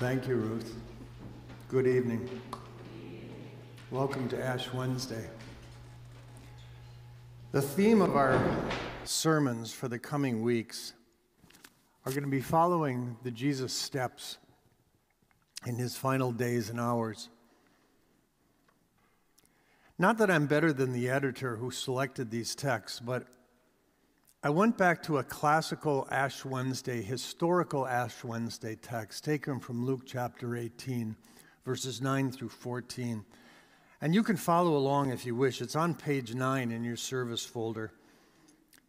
Thank you, Ruth. Good evening. Welcome to Ash Wednesday. The theme of our sermons for the coming weeks are going to be following the Jesus steps in his final days and hours. Not that I'm better than the editor who selected these texts, but I went back to a classical Ash Wednesday, historical Ash Wednesday text taken from Luke chapter 18, verses 9 through 14. And you can follow along if you wish. It's on page 9 in your service folder.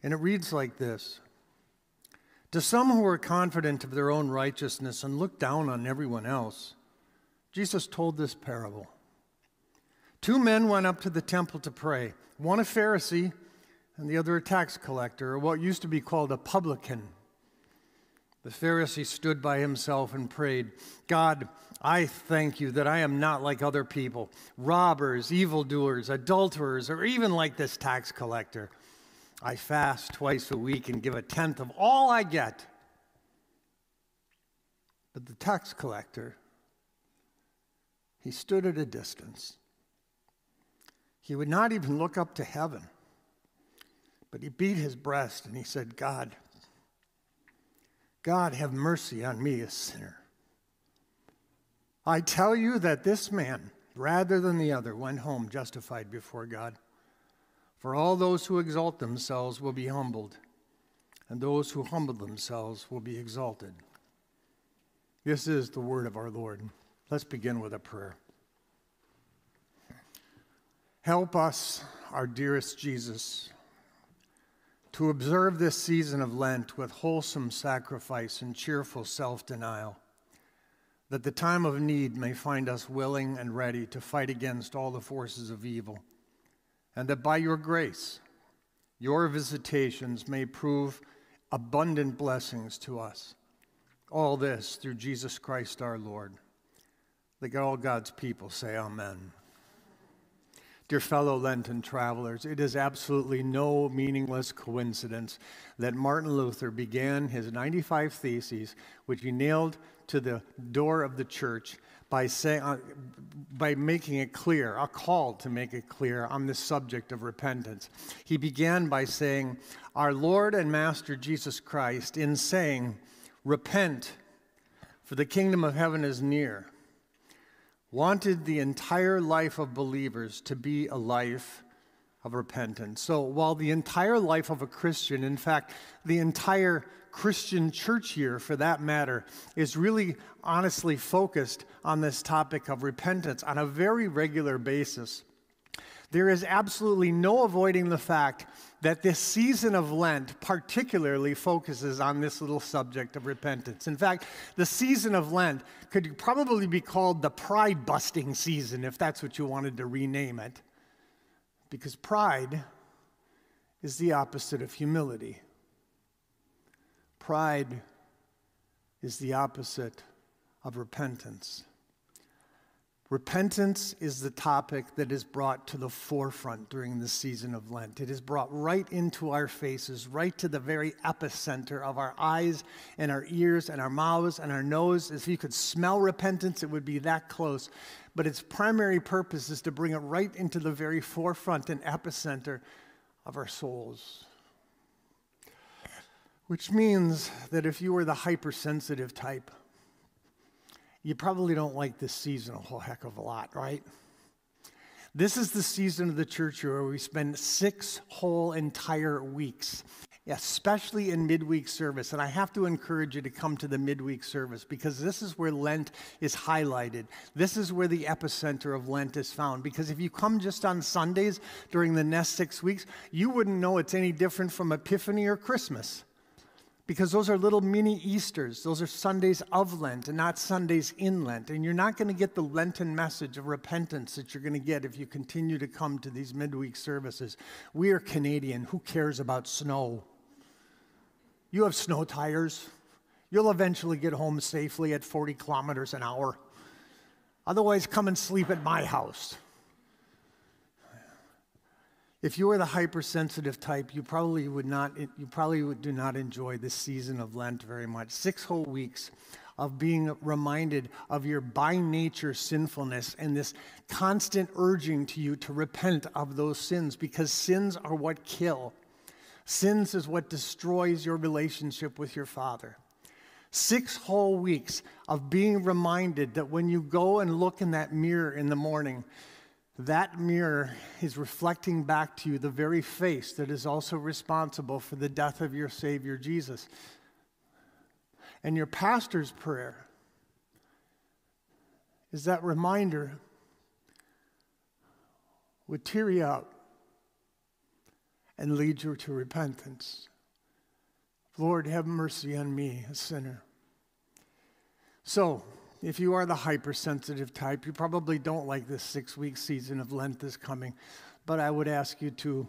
And it reads like this To some who are confident of their own righteousness and look down on everyone else, Jesus told this parable. Two men went up to the temple to pray, one a Pharisee and the other a tax collector, or what used to be called a publican. The Pharisee stood by himself and prayed, God, I thank you that I am not like other people, robbers, evildoers, adulterers, or even like this tax collector. I fast twice a week and give a tenth of all I get. But the tax collector, he stood at a distance. He would not even look up to heaven but he beat his breast and he said, God, God, have mercy on me, a sinner. I tell you that this man, rather than the other, went home justified before God. For all those who exalt themselves will be humbled, and those who humble themselves will be exalted. This is the word of our Lord. Let's begin with a prayer. Help us, our dearest Jesus to observe this season of Lent with wholesome sacrifice and cheerful self denial, that the time of need may find us willing and ready to fight against all the forces of evil, and that by your grace, your visitations may prove abundant blessings to us. All this through Jesus Christ our Lord. Let all God's people say, Amen. Dear fellow Lenten travelers, it is absolutely no meaningless coincidence that Martin Luther began his 95 Theses, which he nailed to the door of the church, by, say, uh, by making it clear, a call to make it clear on the subject of repentance. He began by saying, Our Lord and Master Jesus Christ, in saying, Repent, for the kingdom of heaven is near wanted the entire life of believers to be a life of repentance. So while the entire life of a Christian, in fact, the entire Christian church year for that matter, is really honestly focused on this topic of repentance on a very regular basis. There is absolutely no avoiding the fact that this season of Lent particularly focuses on this little subject of repentance. In fact, the season of Lent could probably be called the pride busting season, if that's what you wanted to rename it. Because pride is the opposite of humility. Pride is the opposite of repentance. Repentance is the topic that is brought to the forefront during the season of Lent. It is brought right into our faces, right to the very epicenter of our eyes and our ears and our mouths and our nose. If you could smell repentance, it would be that close. But its primary purpose is to bring it right into the very forefront and epicenter of our souls. Which means that if you are the hypersensitive type, you probably don't like this season a whole heck of a lot, right? This is the season of the church where we spend six whole entire weeks, especially in midweek service. And I have to encourage you to come to the midweek service because this is where Lent is highlighted. This is where the epicenter of Lent is found. Because if you come just on Sundays during the next six weeks, you wouldn't know it's any different from Epiphany or Christmas because those are little mini Easters. Those are Sundays of Lent and not Sundays in Lent. And you're not going to get the Lenten message of repentance that you're going to get if you continue to come to these midweek services. We are Canadian. Who cares about snow? You have snow tires. You'll eventually get home safely at 40 kilometers an hour. Otherwise, come and sleep at my house. If you are the hypersensitive type, you probably would not, you probably would, do not enjoy this season of Lent very much. Six whole weeks of being reminded of your by nature sinfulness and this constant urging to you to repent of those sins because sins are what kill. Sins is what destroys your relationship with your Father. Six whole weeks of being reminded that when you go and look in that mirror in the morning, that mirror is reflecting back to you the very face that is also responsible for the death of your Savior Jesus. And your pastor's prayer is that reminder would tear you out and lead you to repentance. Lord, have mercy on me, a sinner. So, if you are the hypersensitive type, you probably don't like this six week season of Lent that's coming, but I would ask you to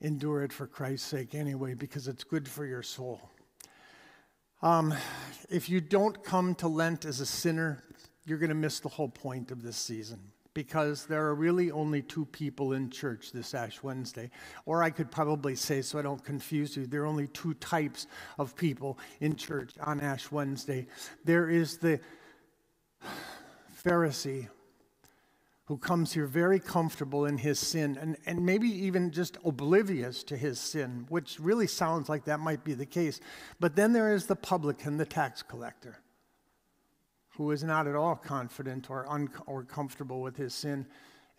endure it for Christ's sake anyway, because it's good for your soul. Um, if you don't come to Lent as a sinner, you're going to miss the whole point of this season because there are really only two people in church this Ash Wednesday. Or I could probably say, so I don't confuse you, there are only two types of people in church on Ash Wednesday. There is the Pharisee who comes here very comfortable in his sin and, and maybe even just oblivious to his sin, which really sounds like that might be the case. But then there is the publican, the tax collector who is not at all confident or, un- or comfortable with his sin.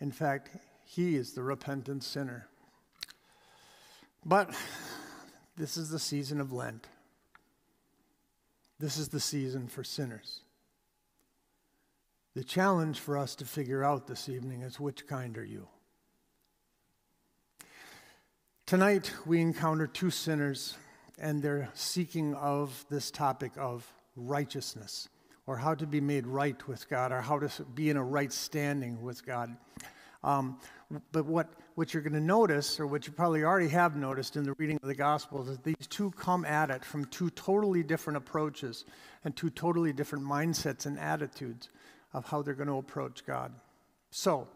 In fact, he is the repentant sinner. But this is the season of Lent. This is the season for sinners. The challenge for us to figure out this evening is which kind are you? Tonight, we encounter two sinners, and they're seeking of this topic of righteousness or how to be made right with God, or how to be in a right standing with God. Um, but what, what you're going to notice, or what you probably already have noticed in the reading of the Gospels, is these two come at it from two totally different approaches and two totally different mindsets and attitudes of how they're going to approach God. So,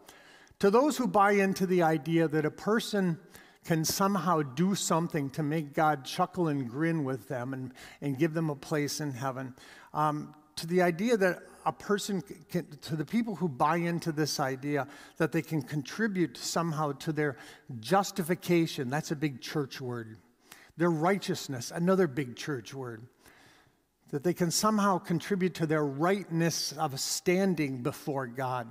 to those who buy into the idea that a person can somehow do something to make God chuckle and grin with them and, and give them a place in heaven, um, to the idea that a person can, to the people who buy into this idea that they can contribute somehow to their justification, that's a big church word. Their righteousness, another big church word. That they can somehow contribute to their rightness of standing before God.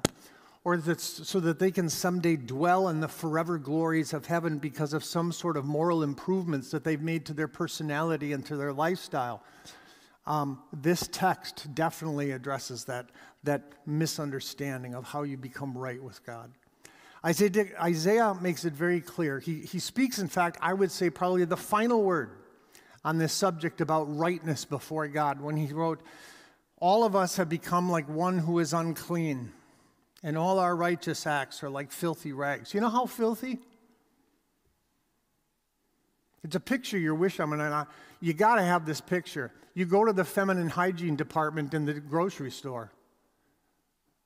Or that, so that they can someday dwell in the forever glories of heaven because of some sort of moral improvements that they've made to their personality and to their lifestyle. Um, this text definitely addresses that, that misunderstanding of how you become right with God. Isaiah, Isaiah makes it very clear. He, he speaks, in fact, I would say probably the final word on this subject about rightness before God when he wrote, All of us have become like one who is unclean, and all our righteous acts are like filthy rags. You know how filthy? It's a picture you wish I'm gonna. You got to have this picture. You go to the feminine hygiene department in the grocery store.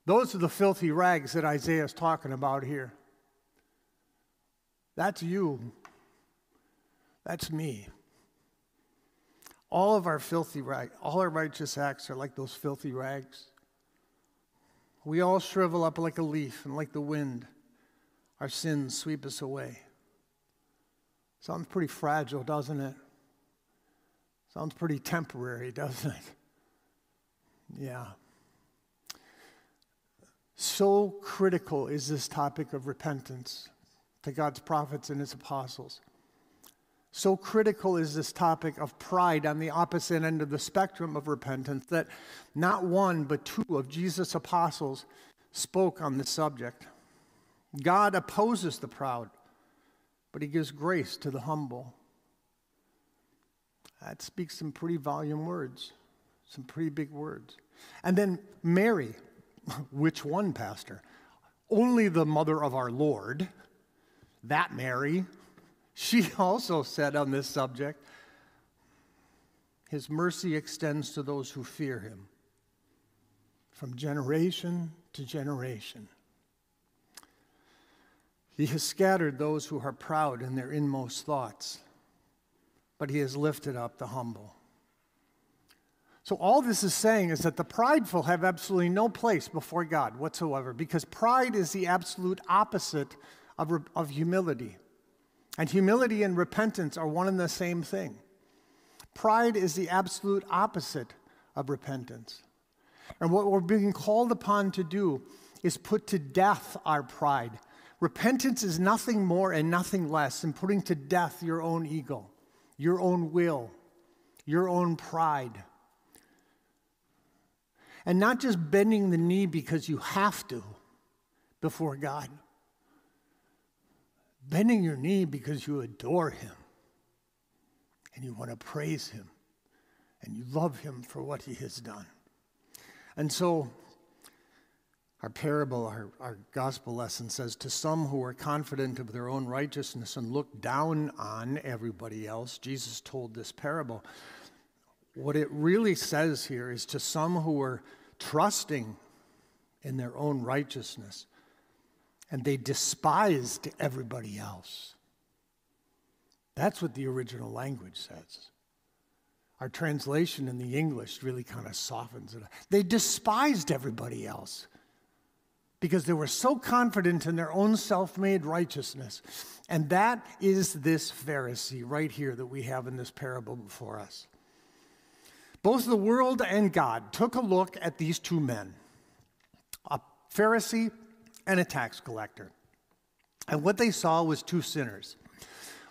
Those are the filthy rags that Isaiah is talking about here. That's you. That's me. All of our filthy rags, all our righteous acts are like those filthy rags. We all shrivel up like a leaf, and like the wind, our sins sweep us away. Sounds pretty fragile, doesn't it? Sounds pretty temporary, doesn't it? Yeah. So critical is this topic of repentance to God's prophets and his apostles. So critical is this topic of pride on the opposite end of the spectrum of repentance that not one but two of Jesus' apostles spoke on this subject. God opposes the proud, but he gives grace to the humble. That speaks some pretty volume words, some pretty big words. And then Mary, which one, Pastor? Only the mother of our Lord, that Mary, she also said on this subject, His mercy extends to those who fear Him from generation to generation. He has scattered those who are proud in their inmost thoughts, but he has lifted up the humble. So, all this is saying is that the prideful have absolutely no place before God whatsoever because pride is the absolute opposite of, of humility. And humility and repentance are one and the same thing. Pride is the absolute opposite of repentance. And what we're being called upon to do is put to death our pride. Repentance is nothing more and nothing less than putting to death your own ego, your own will, your own pride. And not just bending the knee because you have to before God, bending your knee because you adore Him and you want to praise Him and you love Him for what He has done. And so, our parable, our, our gospel lesson says, To some who are confident of their own righteousness and look down on everybody else, Jesus told this parable. What it really says here is to some who are trusting in their own righteousness and they despised everybody else. That's what the original language says. Our translation in the English really kind of softens it. They despised everybody else because they were so confident in their own self made righteousness. And that is this Pharisee right here that we have in this parable before us. Both the world and God took a look at these two men a Pharisee and a tax collector. And what they saw was two sinners.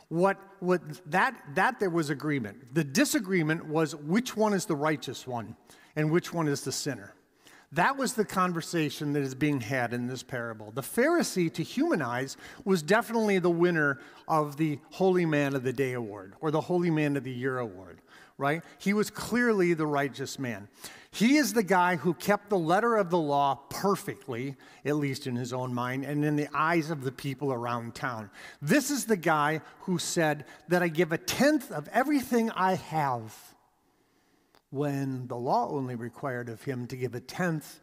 What, what that, that there was agreement. The disagreement was which one is the righteous one and which one is the sinner. That was the conversation that is being had in this parable. The Pharisee, to humanize, was definitely the winner of the Holy Man of the Day award or the Holy Man of the Year award, right? He was clearly the righteous man. He is the guy who kept the letter of the law perfectly, at least in his own mind, and in the eyes of the people around town. This is the guy who said that I give a tenth of everything I have when the law only required of him to give a tenth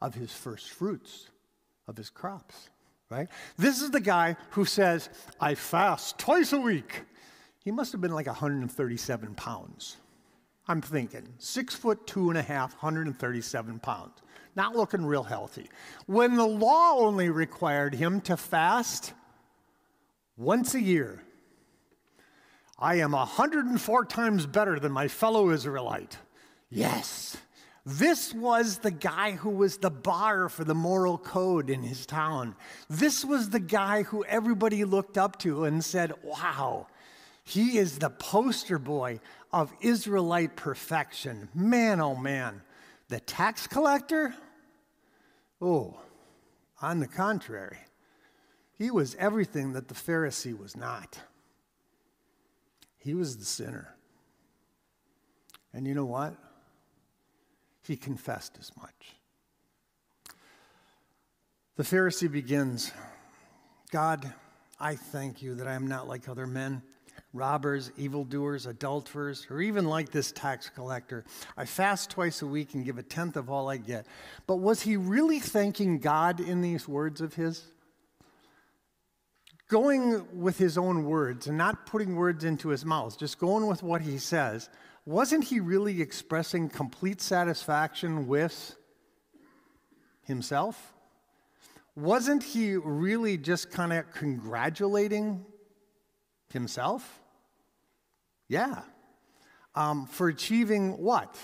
of his first fruits of his crops, right? This is the guy who says, I fast twice a week. He must have been like 137 pounds. I'm thinking six foot two and a half, 137 pounds. Not looking real healthy. When the law only required him to fast once a year, I am 104 times better than my fellow Israelite. Yes. This was the guy who was the bar for the moral code in his town. This was the guy who everybody looked up to and said, Wow, he is the poster boy of Israelite perfection. Man, oh man. The tax collector? Oh, on the contrary, he was everything that the Pharisee was not. He was the sinner. And you know what? He confessed as much. The Pharisee begins God, I thank you that I am not like other men robbers, evildoers, adulterers, or even like this tax collector. I fast twice a week and give a tenth of all I get. But was he really thanking God in these words of his? Going with his own words and not putting words into his mouth, just going with what he says, wasn't he really expressing complete satisfaction with himself? Wasn't he really just kind of congratulating himself? Yeah. Um, for achieving what?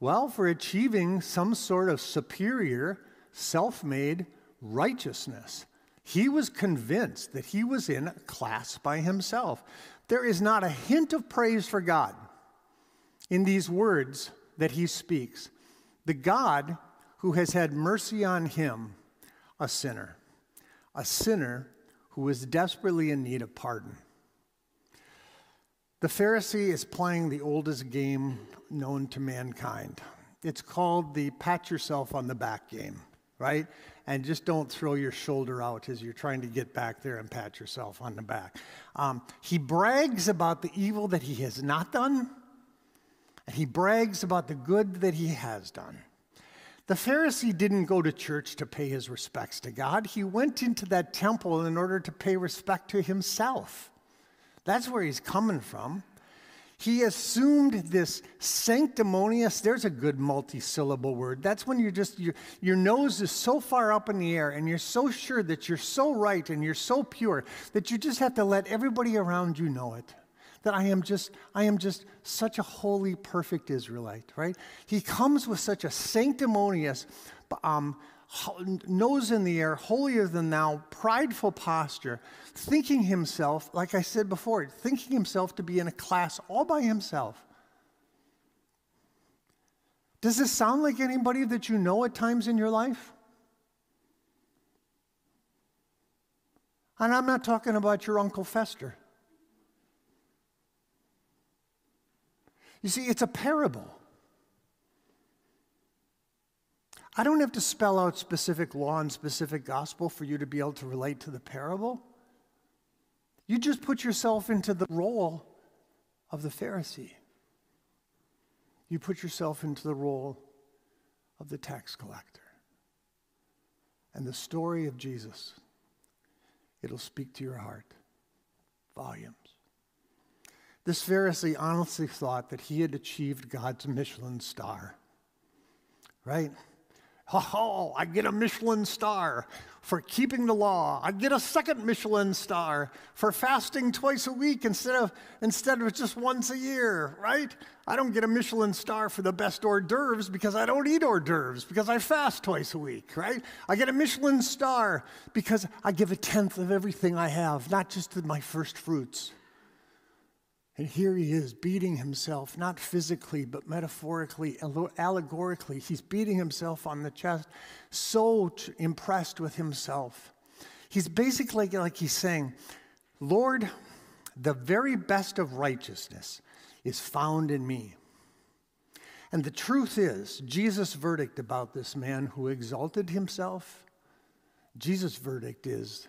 Well, for achieving some sort of superior, self made righteousness. He was convinced that he was in a class by himself. There is not a hint of praise for God in these words that he speaks. The God who has had mercy on him, a sinner, a sinner who is desperately in need of pardon. The Pharisee is playing the oldest game known to mankind. It's called the pat yourself on the back game, right? And just don't throw your shoulder out as you're trying to get back there and pat yourself on the back. Um, he brags about the evil that he has not done, and he brags about the good that he has done. The Pharisee didn't go to church to pay his respects to God. He went into that temple in order to pay respect to himself. That's where he's coming from. He assumed this sanctimonious, there's a good multi-syllable word. That's when you're just, your, your nose is so far up in the air and you're so sure that you're so right and you're so pure that you just have to let everybody around you know it. That I am just, I am just such a holy, perfect Israelite, right? He comes with such a sanctimonious, um, nose in the air, holier than thou, prideful posture, thinking himself, like I said before, thinking himself to be in a class all by himself. Does this sound like anybody that you know at times in your life? And I'm not talking about your Uncle Fester. You see, it's a parable. I don't have to spell out specific law and specific gospel for you to be able to relate to the parable. You just put yourself into the role of the Pharisee. You put yourself into the role of the tax collector. And the story of Jesus, it'll speak to your heart. Volumes. This Pharisee honestly thought that he had achieved God's Michelin star, right? Oh, I get a Michelin star for keeping the law. I get a second Michelin star for fasting twice a week instead of, instead of just once a year, right? I don't get a Michelin star for the best hors d'oeuvres because I don't eat hors d'oeuvres, because I fast twice a week, right? I get a Michelin star because I give a tenth of everything I have, not just my first fruits. And here he is beating himself, not physically, but metaphorically, allegorically. He's beating himself on the chest, so impressed with himself. He's basically like he's saying, Lord, the very best of righteousness is found in me. And the truth is, Jesus' verdict about this man who exalted himself, Jesus' verdict is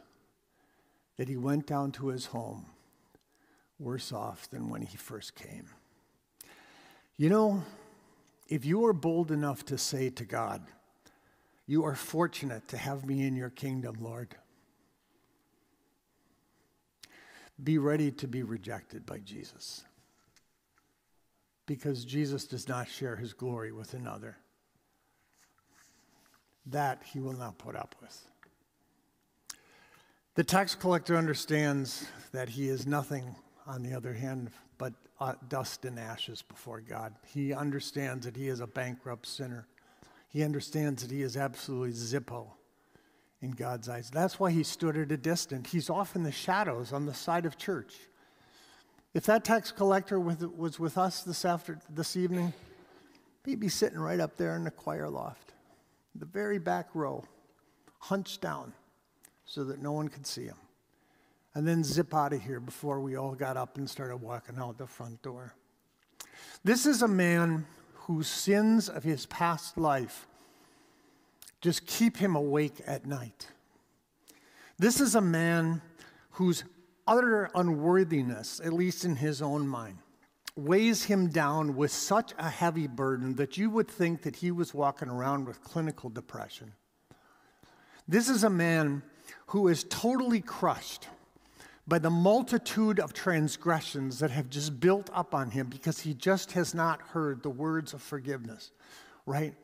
that he went down to his home worse off than when he first came. You know, if you are bold enough to say to God, You are fortunate to have me in your kingdom, Lord, be ready to be rejected by Jesus. Because Jesus does not share his glory with another. That he will not put up with. The tax collector understands that he is nothing on the other hand, but uh, dust and ashes before God. He understands that he is a bankrupt sinner. He understands that he is absolutely Zippo in God's eyes. That's why he stood at a distance. He's off in the shadows on the side of church. If that tax collector was with us this after this evening, he'd be sitting right up there in the choir loft, the very back row, hunched down, so that no one could see him and then zip out of here before we all got up and started walking out the front door. This is a man whose sins of his past life just keep him awake at night. This is a man whose utter unworthiness, at least in his own mind, weighs him down with such a heavy burden that you would think that he was walking around with clinical depression. This is a man who is totally crushed by the multitude of transgressions that have just built up on him because he just has not heard the words of forgiveness, right?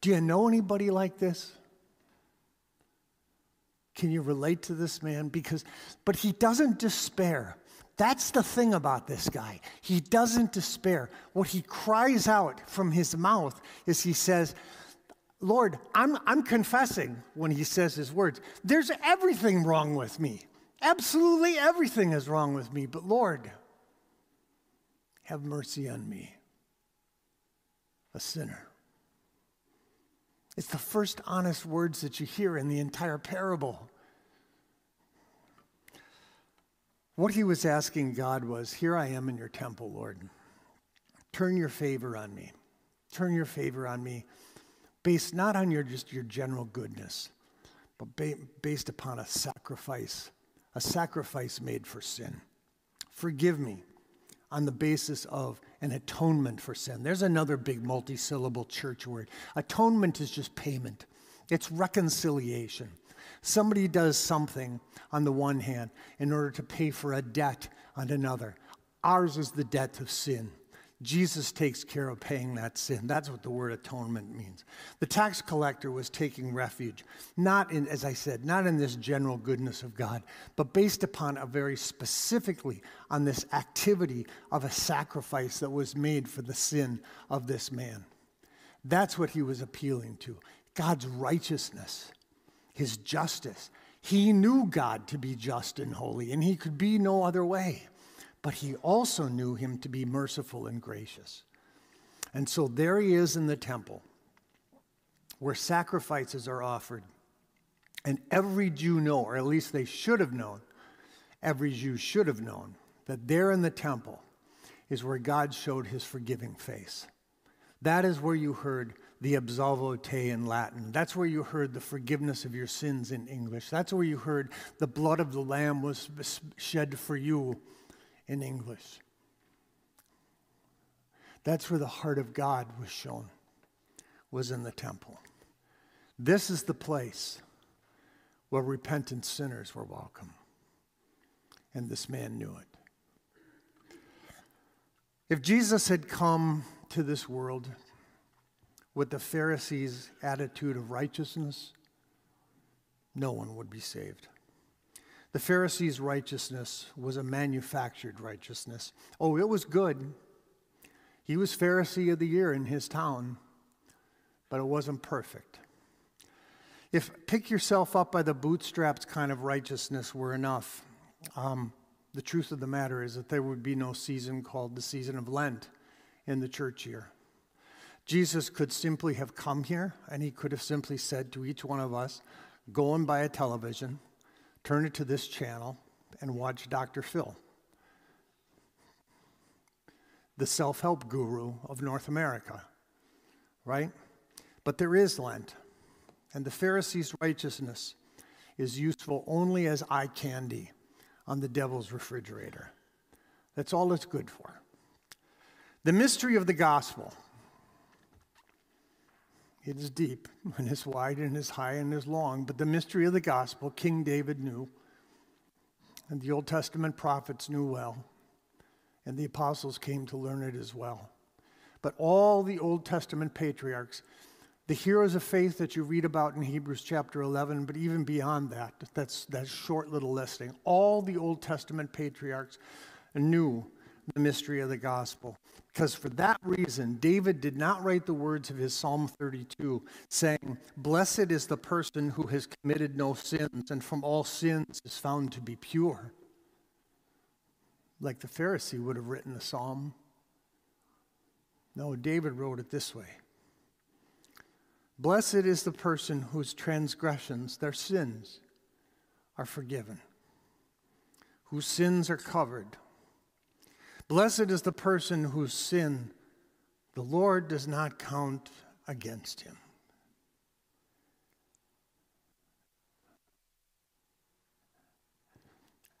Do you know anybody like this? Can you relate to this man? Because, but he doesn't despair. That's the thing about this guy. He doesn't despair. What he cries out from his mouth is he says, Lord, I'm, I'm confessing when he says his words. There's everything wrong with me. Absolutely everything is wrong with me, but Lord, have mercy on me, a sinner. It's the first honest words that you hear in the entire parable. What he was asking God was, Here I am in your temple, Lord. Turn your favor on me. Turn your favor on me, based not on your just your general goodness, but ba- based upon a sacrifice a sacrifice made for sin. Forgive me on the basis of an atonement for sin. There's another big multi-syllable church word. Atonement is just payment. It's reconciliation. Somebody does something on the one hand in order to pay for a debt on another. Ours is the debt of sin. Jesus takes care of paying that sin. That's what the word atonement means. The tax collector was taking refuge, not in, as I said, not in this general goodness of God, but based upon a very specifically on this activity of a sacrifice that was made for the sin of this man. That's what he was appealing to God's righteousness, his justice. He knew God to be just and holy, and he could be no other way but he also knew him to be merciful and gracious. And so there he is in the temple where sacrifices are offered. And every Jew know, or at least they should have known, every Jew should have known that there in the temple is where God showed his forgiving face. That is where you heard the absolvo te in Latin. That's where you heard the forgiveness of your sins in English. That's where you heard the blood of the Lamb was shed for you in English. That's where the heart of God was shown, was in the temple. This is the place where repentant sinners were welcome. And this man knew it. If Jesus had come to this world with the Pharisees' attitude of righteousness, no one would be saved. The Pharisees' righteousness was a manufactured righteousness. Oh, it was good. He was Pharisee of the year in his town, but it wasn't perfect. If pick yourself up by the bootstraps kind of righteousness were enough, um, the truth of the matter is that there would be no season called the season of Lent in the church year. Jesus could simply have come here and he could have simply said to each one of us, Go and buy a television turn it to this channel and watch Dr. Phil, the self help guru of North America, right? But there is Lent, and the Pharisees' righteousness is useful only as eye candy on the devil's refrigerator. That's all it's good for. The mystery of the gospel. It is deep and is wide and is high and is long, but the mystery of the gospel King David knew, and the Old Testament prophets knew well, and the apostles came to learn it as well. But all the Old Testament patriarchs, the heroes of faith that you read about in Hebrews chapter 11, but even beyond that, that's that short little listing, all the Old Testament patriarchs knew the mystery of the gospel. Because for that reason, David did not write the words of his Psalm 32 saying, Blessed is the person who has committed no sins and from all sins is found to be pure. Like the Pharisee would have written the psalm. No, David wrote it this way Blessed is the person whose transgressions, their sins, are forgiven, whose sins are covered. Blessed is the person whose sin the Lord does not count against him.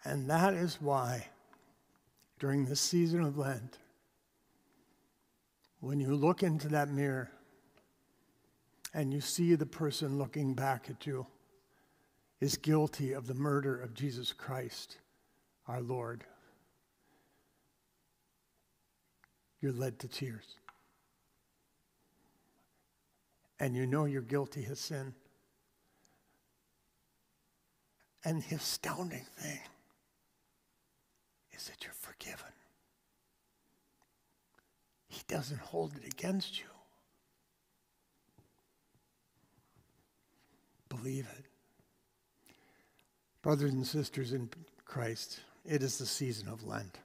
And that is why, during this season of Lent, when you look into that mirror and you see the person looking back at you is guilty of the murder of Jesus Christ, our Lord. You're led to tears. And you know you're guilty of sin. And the astounding thing is that you're forgiven. He doesn't hold it against you. Believe it. Brothers and sisters in Christ, it is the season of Lent.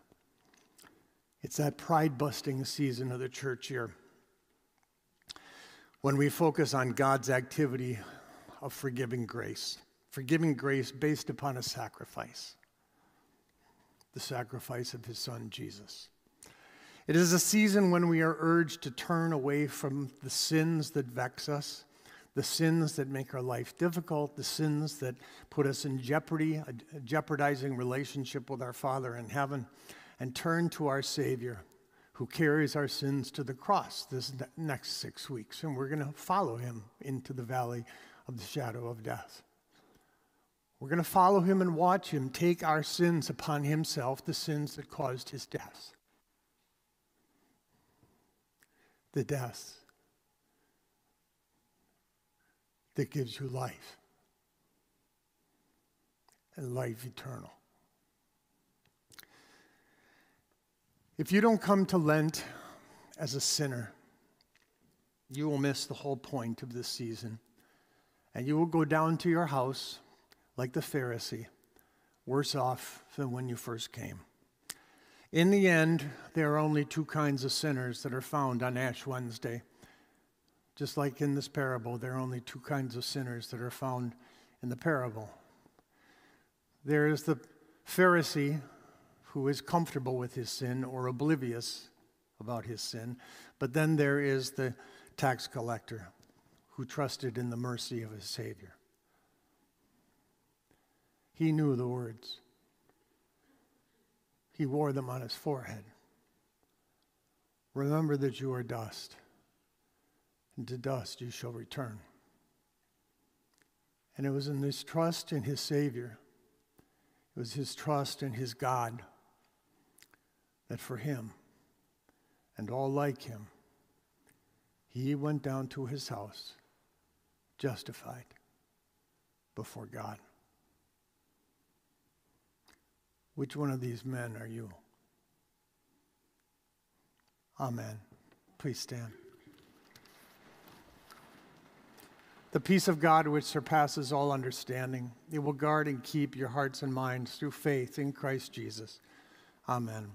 It's that pride busting season of the church year when we focus on God's activity of forgiving grace, forgiving grace based upon a sacrifice, the sacrifice of his son Jesus. It is a season when we are urged to turn away from the sins that vex us, the sins that make our life difficult, the sins that put us in jeopardy, a jeopardizing relationship with our Father in heaven and turn to our Savior who carries our sins to the cross this next six weeks. And we're going to follow him into the valley of the shadow of death. We're going to follow him and watch him take our sins upon himself, the sins that caused his death. The death that gives you life and life eternal. If you don't come to Lent as a sinner, you will miss the whole point of this season. And you will go down to your house like the Pharisee, worse off than when you first came. In the end, there are only two kinds of sinners that are found on Ash Wednesday. Just like in this parable, there are only two kinds of sinners that are found in the parable. There is the Pharisee who is comfortable with his sin or oblivious about his sin. But then there is the tax collector who trusted in the mercy of his Savior. He knew the words, he wore them on his forehead. Remember that you are dust, and to dust you shall return. And it was in this trust in his Savior, it was his trust in his God that for him and all like him, he went down to his house justified before God. Which one of these men are you? Amen. Please stand. The peace of God, which surpasses all understanding, it will guard and keep your hearts and minds through faith in Christ Jesus. Amen.